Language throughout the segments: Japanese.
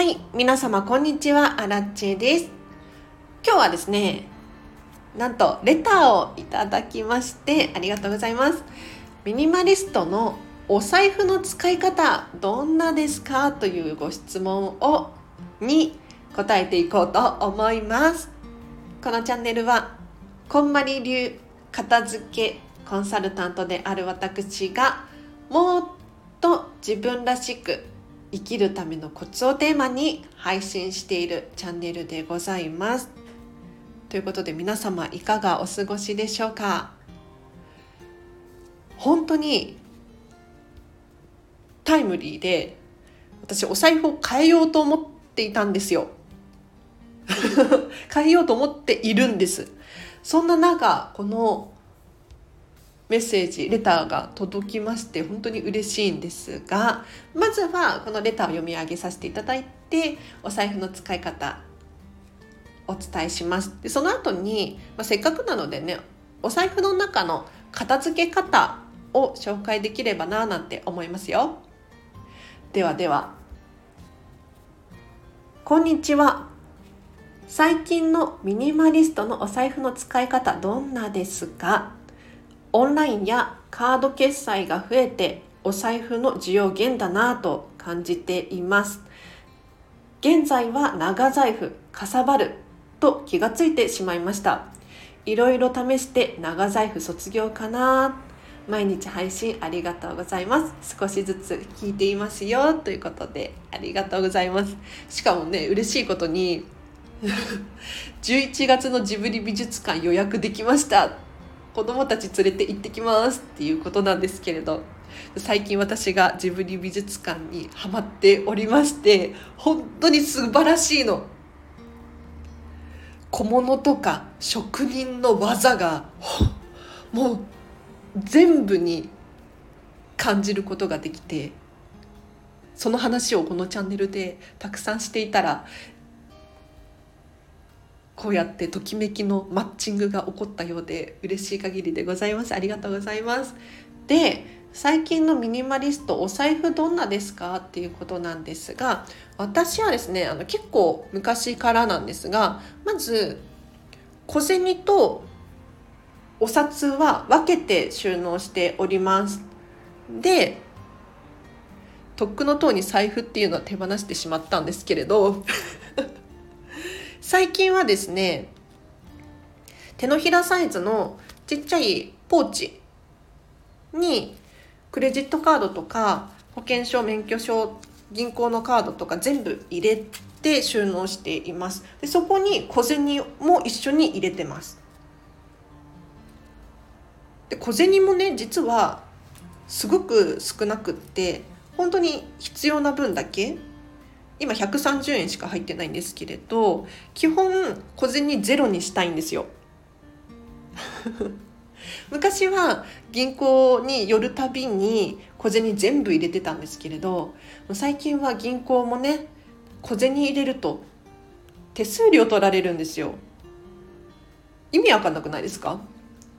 はい、皆様こんにちは、アラッチェです。今日はですね、なんとレターをいただきましてありがとうございます。ミニマリストのお財布の使い方どんなですか？というご質問をに答えていこうと思います。このチャンネルはこんまり流片付けコンサルタントである私がもっと自分らしく生きるためのコツをテーマに配信しているチャンネルでございます。ということで皆様いかがお過ごしでしょうか？本当にタイムリーで私お財布を変えようと思っていたんですよ。変えようと思っているんです。そんな中このメッセージレターが届きまして本当に嬉しいんですがまずはこのレターを読み上げさせていただいてお財布の使い方お伝えします。でその後に、まあ、せっかくなのでねお財布の中の片付け方を紹介できればななんて思いますよ。ではでは。こんにちは。最近のミニマリストのお財布の使い方どんなですかオンラインやカード決済が増えてお財布の需要減だなぁと感じています。現在は長財布かさばると気がついてしまいました。いろいろ試して長財布卒業かな。毎日配信ありがとうございます。少しずつ聞いていますよということでありがとうございます。しかもね嬉しいことに 11月のジブリ美術館予約できました。子供たち連れて行ってきますっていうことなんですけれど最近私がジブリ美術館にハマっておりまして本当に素晴らしいの。小物とか職人の技がもう全部に感じることができてその話をこのチャンネルでたくさんしていたらこうやってときめきのマッチングが起こったようで嬉しい限りでございます。ありがとうございます。で最近のミニマリストお財布どんなですかっていうことなんですが私はですねあの結構昔からなんですがまず小銭とお札は分けて収納しております。でとっくの塔に財布っていうのは手放してしまったんですけれど。最近はですね手のひらサイズのちっちゃいポーチにクレジットカードとか保険証免許証銀行のカードとか全部入れて収納しています。でそこに小銭も一緒に入れてます。で小銭もね実はすごく少なくって本当に必要な分だけ今130円しか入ってないんですけれど基本小銭ゼロにしたいんですよ。昔は銀行に寄るたびに小銭全部入れてたんですけれど最近は銀行もね小銭入れると手数料取られるんですよ。意味わかんなくないですか？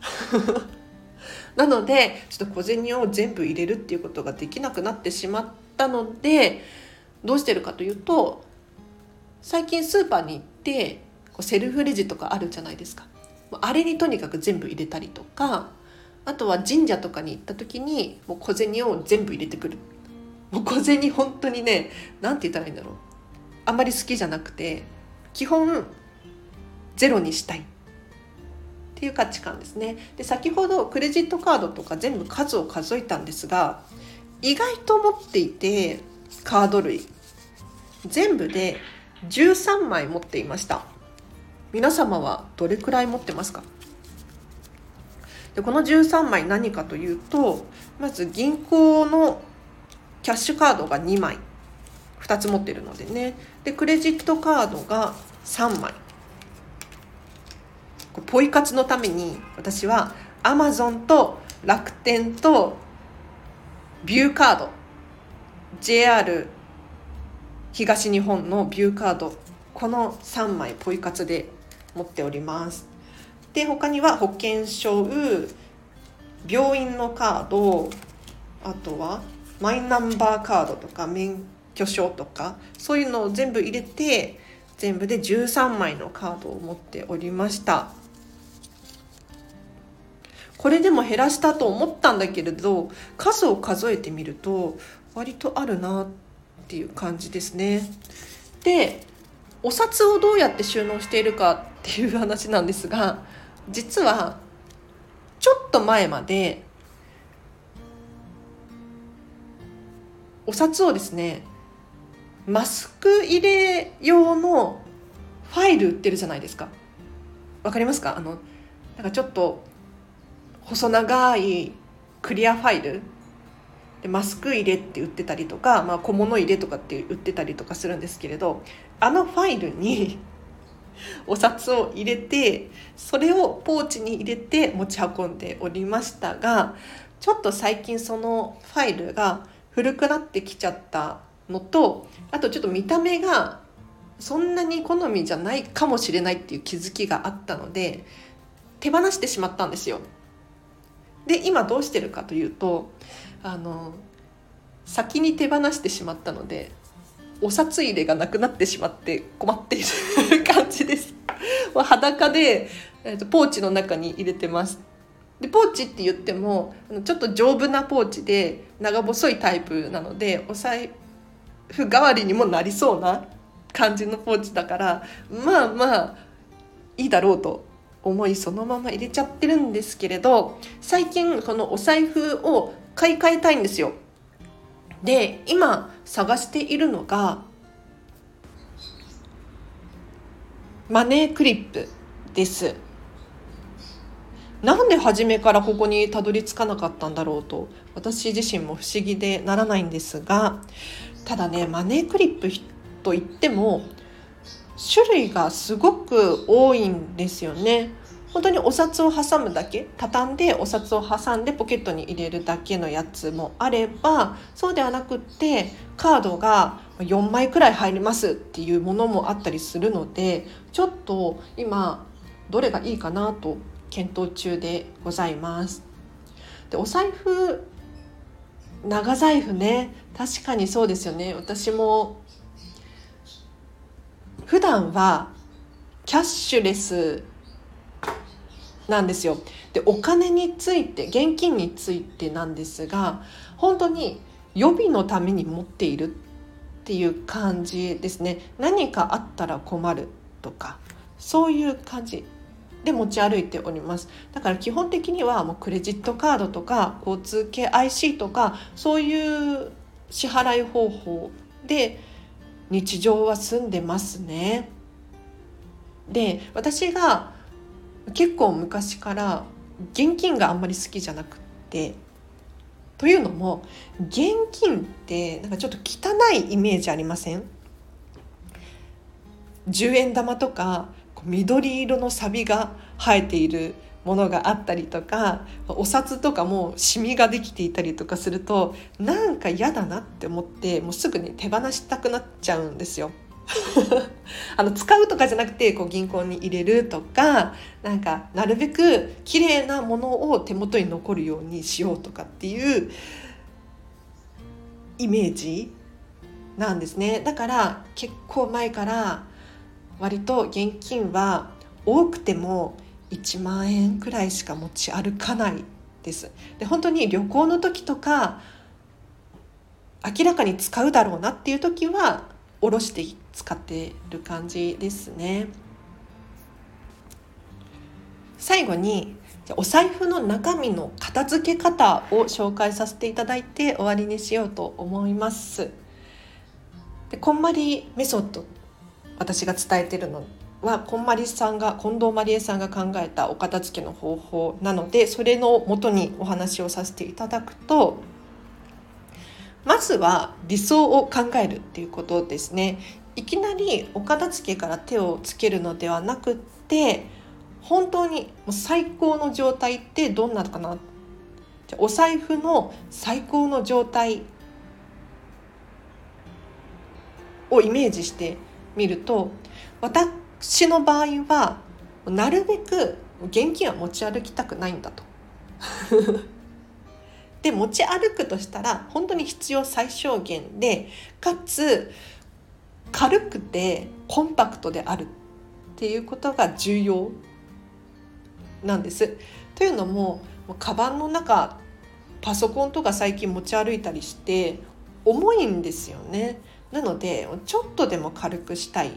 なのでちょっと小銭を全部入れるっていうことができなくなってしまったのでどうしてるかというと最近スーパーに行ってこうセルフレジとかあるじゃないですか。あれにとにかく全部入れたりとかあとは神社とかに行った時にもう小銭を全部入れてくる。もう小銭本当にね何て言ったらいいんだろう。あんまり好きじゃなくて基本ゼロにしたい。っていう価値観ですね。で先ほどクレジットカードとか全部数を数えたんですが意外と持っていてカード類。全部で13枚持っていました。皆様はどれくらい持ってますか？でこの13枚何かというとまず銀行のキャッシュカードが2枚2つ持ってるのでね。でクレジットカードが3枚。ポイ活のために私はアマゾンと楽天とビューカード JR 東日本のビューカードこの3枚ポイ活で持っております。で他には保険証病院のカードあとはマイナンバーカードとか免巨匠とかそういうのを全部入れて全部で13枚のカードを持っておりました。これでも減らしたと思ったんだけれど数を数えてみると割とあるなってっていう感じですね。でお札をどうやって収納しているかっていう話なんですが実はちょっと前までお札をですねマスク入れ用のファイル売ってるじゃないですか。わかりますか？あのなんかちょっと細長いクリアファイルでマスク入れって売ってたりとか、まあ、小物入れとかって売ってたりとかするんですけれどあのファイルに お札を入れてそれをポーチに入れて持ち運んでおりましたがちょっと最近そのファイルが古くなってきちゃったのとあとちょっと見た目がそんなに好みじゃないかもしれないっていう気づきがあったので手放してしまったんですよ。で今どうしてるかというとあの先に手放してしまったのでお札入れがなくなってしまって困っている感じです。裸で、えーと、ポーチの中に入れてます。でポーチって言ってもちょっと丈夫なポーチで長細いタイプなのでお財布代わりにもなりそうな感じのポーチだからまあまあいいだろうと思いそのまま入れちゃってるんですけれど最近このお財布を買い替えたいんですよ。で今探しているのがマネークリップです。なんで初めからここにたどり着かなかったんだろうと私自身も不思議でならないんですがただねマネークリップといっても種類がすごく多いんですよね。本当にお札を挟むだけ畳んでお札を挟んでポケットに入れるだけのやつもあればそうではなくってカードが4枚くらい入りますっていうものもあったりするのでちょっと今どれがいいかなと検討中でございます。でお財布長財布ね確かにそうですよね私も普段はキャッシュレスなんですよ。でお金について現金についてなんですが本当に予備のために持っているっていう感じですね。何かあったら困るとかそういう感じで持ち歩いております。だから基本的にはもうクレジットカードとか交通系 IC とかそういう支払い方法で日常は住んでますね。で私が結構昔から現金があんまり好きじゃなくってというのも現金ってなんかちょっと汚いイメージありません ?10 円玉とか緑色のサビが生えているものがあったりとかお札とかもシミができていたりとかするとなんか嫌だなって思ってもうすぐに手放したくなっちゃうんですよ。あの使うとかじゃなくてこう銀行に入れるとかなんかなるべく綺麗なものを手元に残るようにしようとかっていうイメージなんですね。だから結構前から割と現金は多くても1万円くらいしか持ち歩かないです。で本当に旅行の時とか明らかに使うだろうなっていう時は下ろして使ってる感じですね。最後にお財布の中身の片付け方を紹介させていただいて終わりにしようと思います。でこんまりメソッド私が伝えてるのはこんまりさんが近藤まりえさんが考えたお片付けの方法なのでそれのもとにお話をさせていただくとまずは理想を考えるっていうことですね。いきなりお片付けから手をつけるのではなくって本当に最高の状態ってどんなのかなじゃお財布の最高の状態をイメージしてみると私の場合はなるべく現金は持ち歩きたくないんだと。で持ち歩くとしたら本当に必要最小限でかつ軽くてコンパクトであるっていうことが重要なんです。というのもカバンの中パソコンとか最近持ち歩いたりして重いんですよね。なのでちょっとでも軽くしたい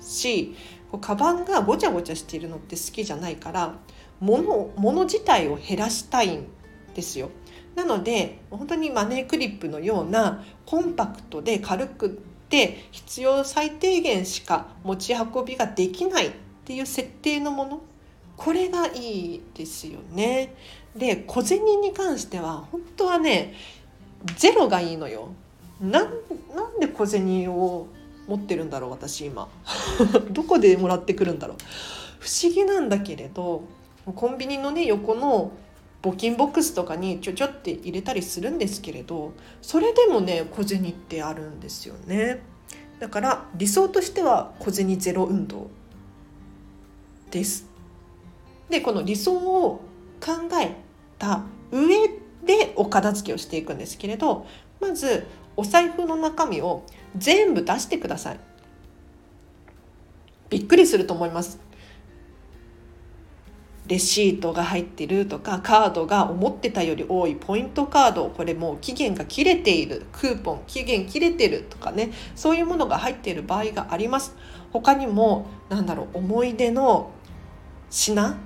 しカバンがごちゃごちゃしているのって好きじゃないから物物自体を減らしたいんですよ。なので本当にマネークリップのようなコンパクトで軽くって必要最低限しか持ち運びができないっていう設定のものこれがいいですよね。で小銭に関しては本当はねゼロがいいのよ。なんなんで小銭を持ってるんだろう私今 どこでもらってくるんだろう不思議なんだけれどコンビニのね横の募金ボックスとかにちょちょって入れたりするんですけれどそれでもね小銭ってあるんですよね。だから理想としては小銭ゼロ運動です。でこの理想を考えた上でお片付けをしていくんですけれどまずお財布の中身を全部出してください。びっくりすると思います。レシートが入ってるとかカードが思ってたより多いポイントカードこれもう期限が切れているクーポン期限切れてるとかねそういうものが入っている場合があります他にもなんだろう思い出の品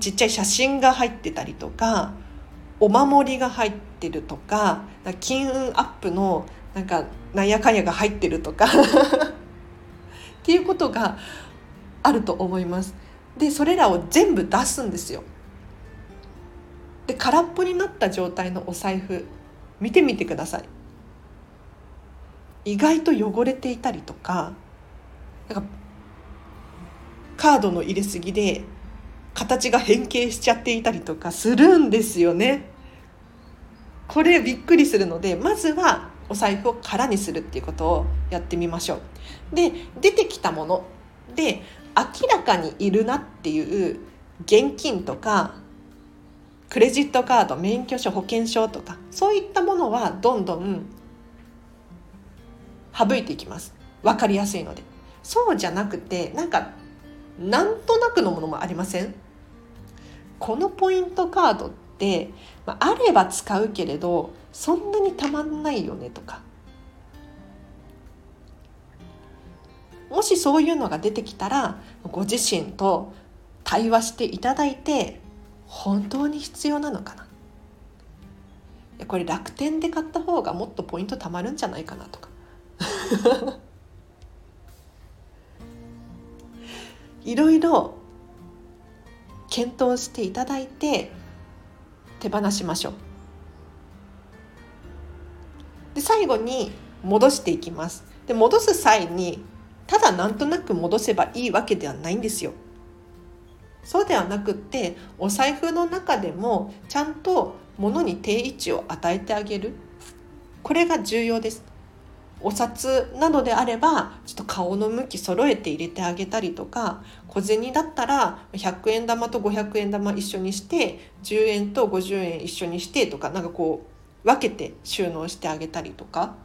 ちっちゃい写真が入ってたりとかお守りが入ってるとか金運アップのなんかなんやかんやが入ってるとか っていうことがあると思います。でそれらを全部出すんですよ。で空っぽになった状態のお財布見てみてください。意外と汚れていたりとかなんかカードの入れすぎで形が変形しちゃっていたりとかするんですよね。これびっくりするのでまずはお財布を空にするっていうことをやってみましょう。で出てきたもので明らかにいるなっていう現金とかクレジットカード免許証保険証とかそういったものはどんどん省いていきます。分かりやすいので。そうじゃなくてなんかなんとなくのものもありません？このポイントカードって、まあ、あれば使うけれどそんなにたまんないよねとか。もしそういうのが出てきたらご自身と対話していただいて本当に必要なのかな？これ楽天で買った方がもっとポイントたまるんじゃないかなとか。いろいろ検討していただいて手放しましょう。で最後に戻していきます。で戻す際にただなんとなく戻せばいいわけではないんですよ。そうではなくってお財布の中でもちゃんと物に定位置を与えてあげる。これが重要です。お札などであればちょっと顔の向き揃えて入れてあげたりとか小銭だったら100円玉と500円玉一緒にして10円と50円一緒にしてとかなんかこう分けて収納してあげたりとか。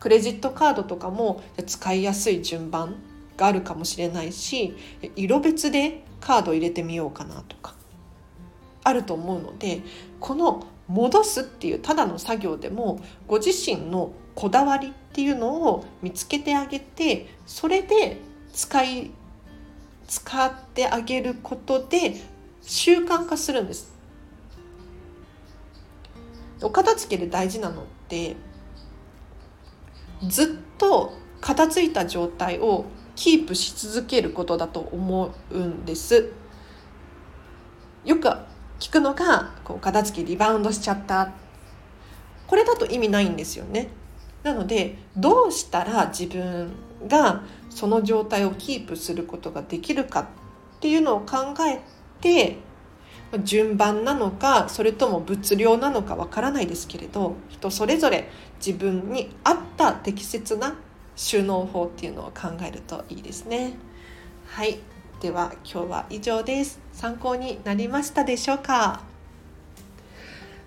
クレジットカードとかも使いやすい順番があるかもしれないし色別でカード入れてみようかなとかあると思うのでこの戻すっていうただの作業でもご自身のこだわりっていうのを見つけてあげてそれで使い使ってあげることで習慣化するんです。お片付けで大事なのってずっと片付いた状態をキープし続けることだと思うんです。よく聞くのがこう片付けリバウンドしちゃったこれだと意味ないんですよね。なのでどうしたら自分がその状態をキープすることができるかっていうのを考えて順番なのかそれとも物量なのかわからないですけれど人それぞれ自分に合った適切な収納法っていうのを考えるといいですね。はいでは今日は以上です。参考になりましたでしょうか？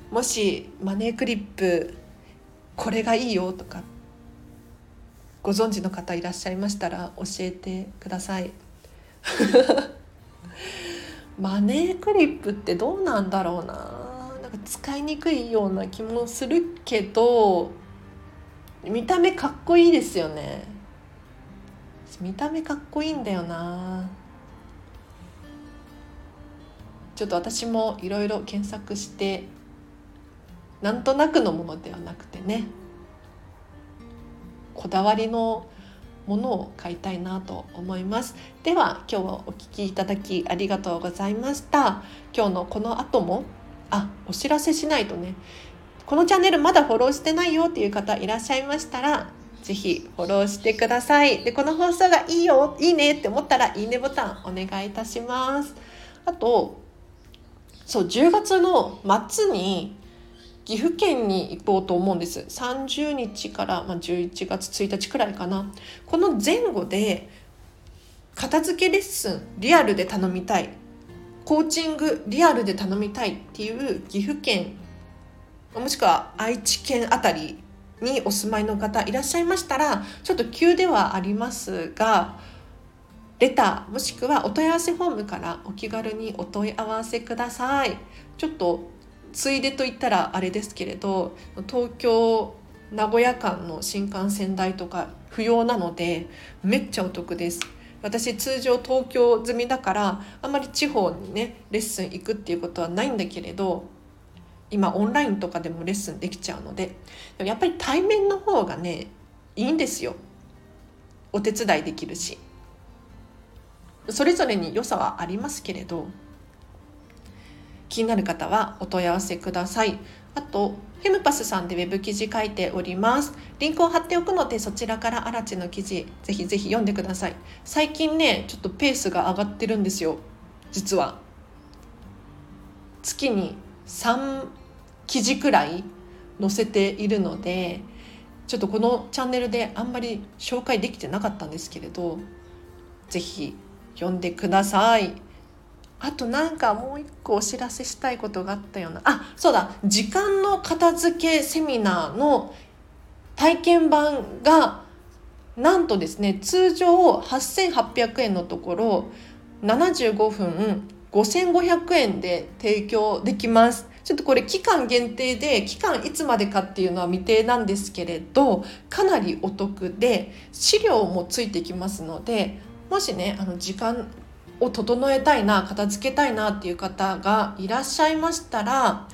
もしマネークリップこれがいいよとかご存知の方いらっしゃいましたら教えてくださいマネークリップってどうなんだろうな。なんか使いにくいような気もするけど見た目かっこいいですよね。見た目かっこいいんだよな。ちょっと私もいろいろ検索してなんとなくのものではなくてね。こだわりのものを買いたいなと思います。では今日はお聞きいただきありがとうございました。今日のこの後もあお知らせしないとね。このチャンネルまだフォローしてないよっていう方いらっしゃいましたらぜひフォローしてください。でこの放送がいいよいいねって思ったらいいねボタンお願いいたします。あとそう10月の末に岐阜県に行こうと思うんです。30日から、まあ、11月1日くらいかな。この前後で片付けレッスンリアルで頼みたい。コーチングリアルで頼みたいっていう岐阜県もしくは愛知県あたりにお住まいの方いらっしゃいましたらちょっと急ではありますがレターもしくはお問い合わせフォームからお気軽にお問い合わせください。ちょっとついでと言ったらあれですけれど東京名古屋間の新幹線代とか不要なのでめっちゃお得です。私通常東京済みだからあんまり地方にねレッスン行くっていうことはないんだけれど今オンラインとかでもレッスンできちゃうのでやっぱり対面の方がねいいんですよ。お手伝いできるし。それぞれに良さはありますけれど。気になる方はお問い合わせください。あとフェムパスさんでウェブ記事書いております。リンクを貼っておくのでそちらからアラチの記事ぜひぜひ読んでください。最近ねちょっとペースが上がってるんですよ。実は。月に3記事くらい載せているのでちょっとこのチャンネルであんまり紹介できてなかったんですけれどぜひ読んでください。あとなんかもう一個お知らせしたいことがあったような。あそうだ。時間の片付けセミナーの体験版がなんとですね通常8800円のところ75分5500円で提供できます。ちょっとこれ期間限定で期間いつまでかっていうのは未定なんですけれどかなりお得で資料もついてきますのでもしねあの時間を整えたいな片付けたいなっていう方がいらっしゃいましたら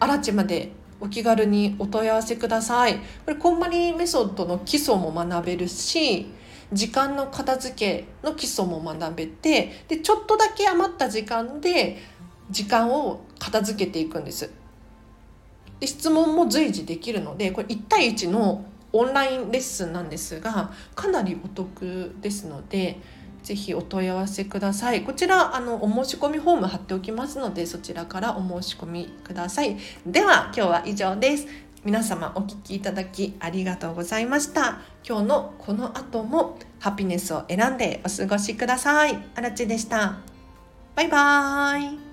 アラチまでお気軽にお問い合わせください。これこんまりメソッドの基礎も学べるし時間の片付けの基礎も学べてでちょっとだけ余った時間で時間を片付けていくんです。で質問も随時できるのでこれ1対1のオンラインレッスンなんですがかなりお得ですのでぜひお問い合わせください。こちらあのお申し込みフォーム貼っておきますのでそちらからお申し込みください。では今日は以上です。皆様お聴きいただきありがとうございました。今日のこの後もハピネスを選んでお過ごしください。あらちでした。バイバーイ。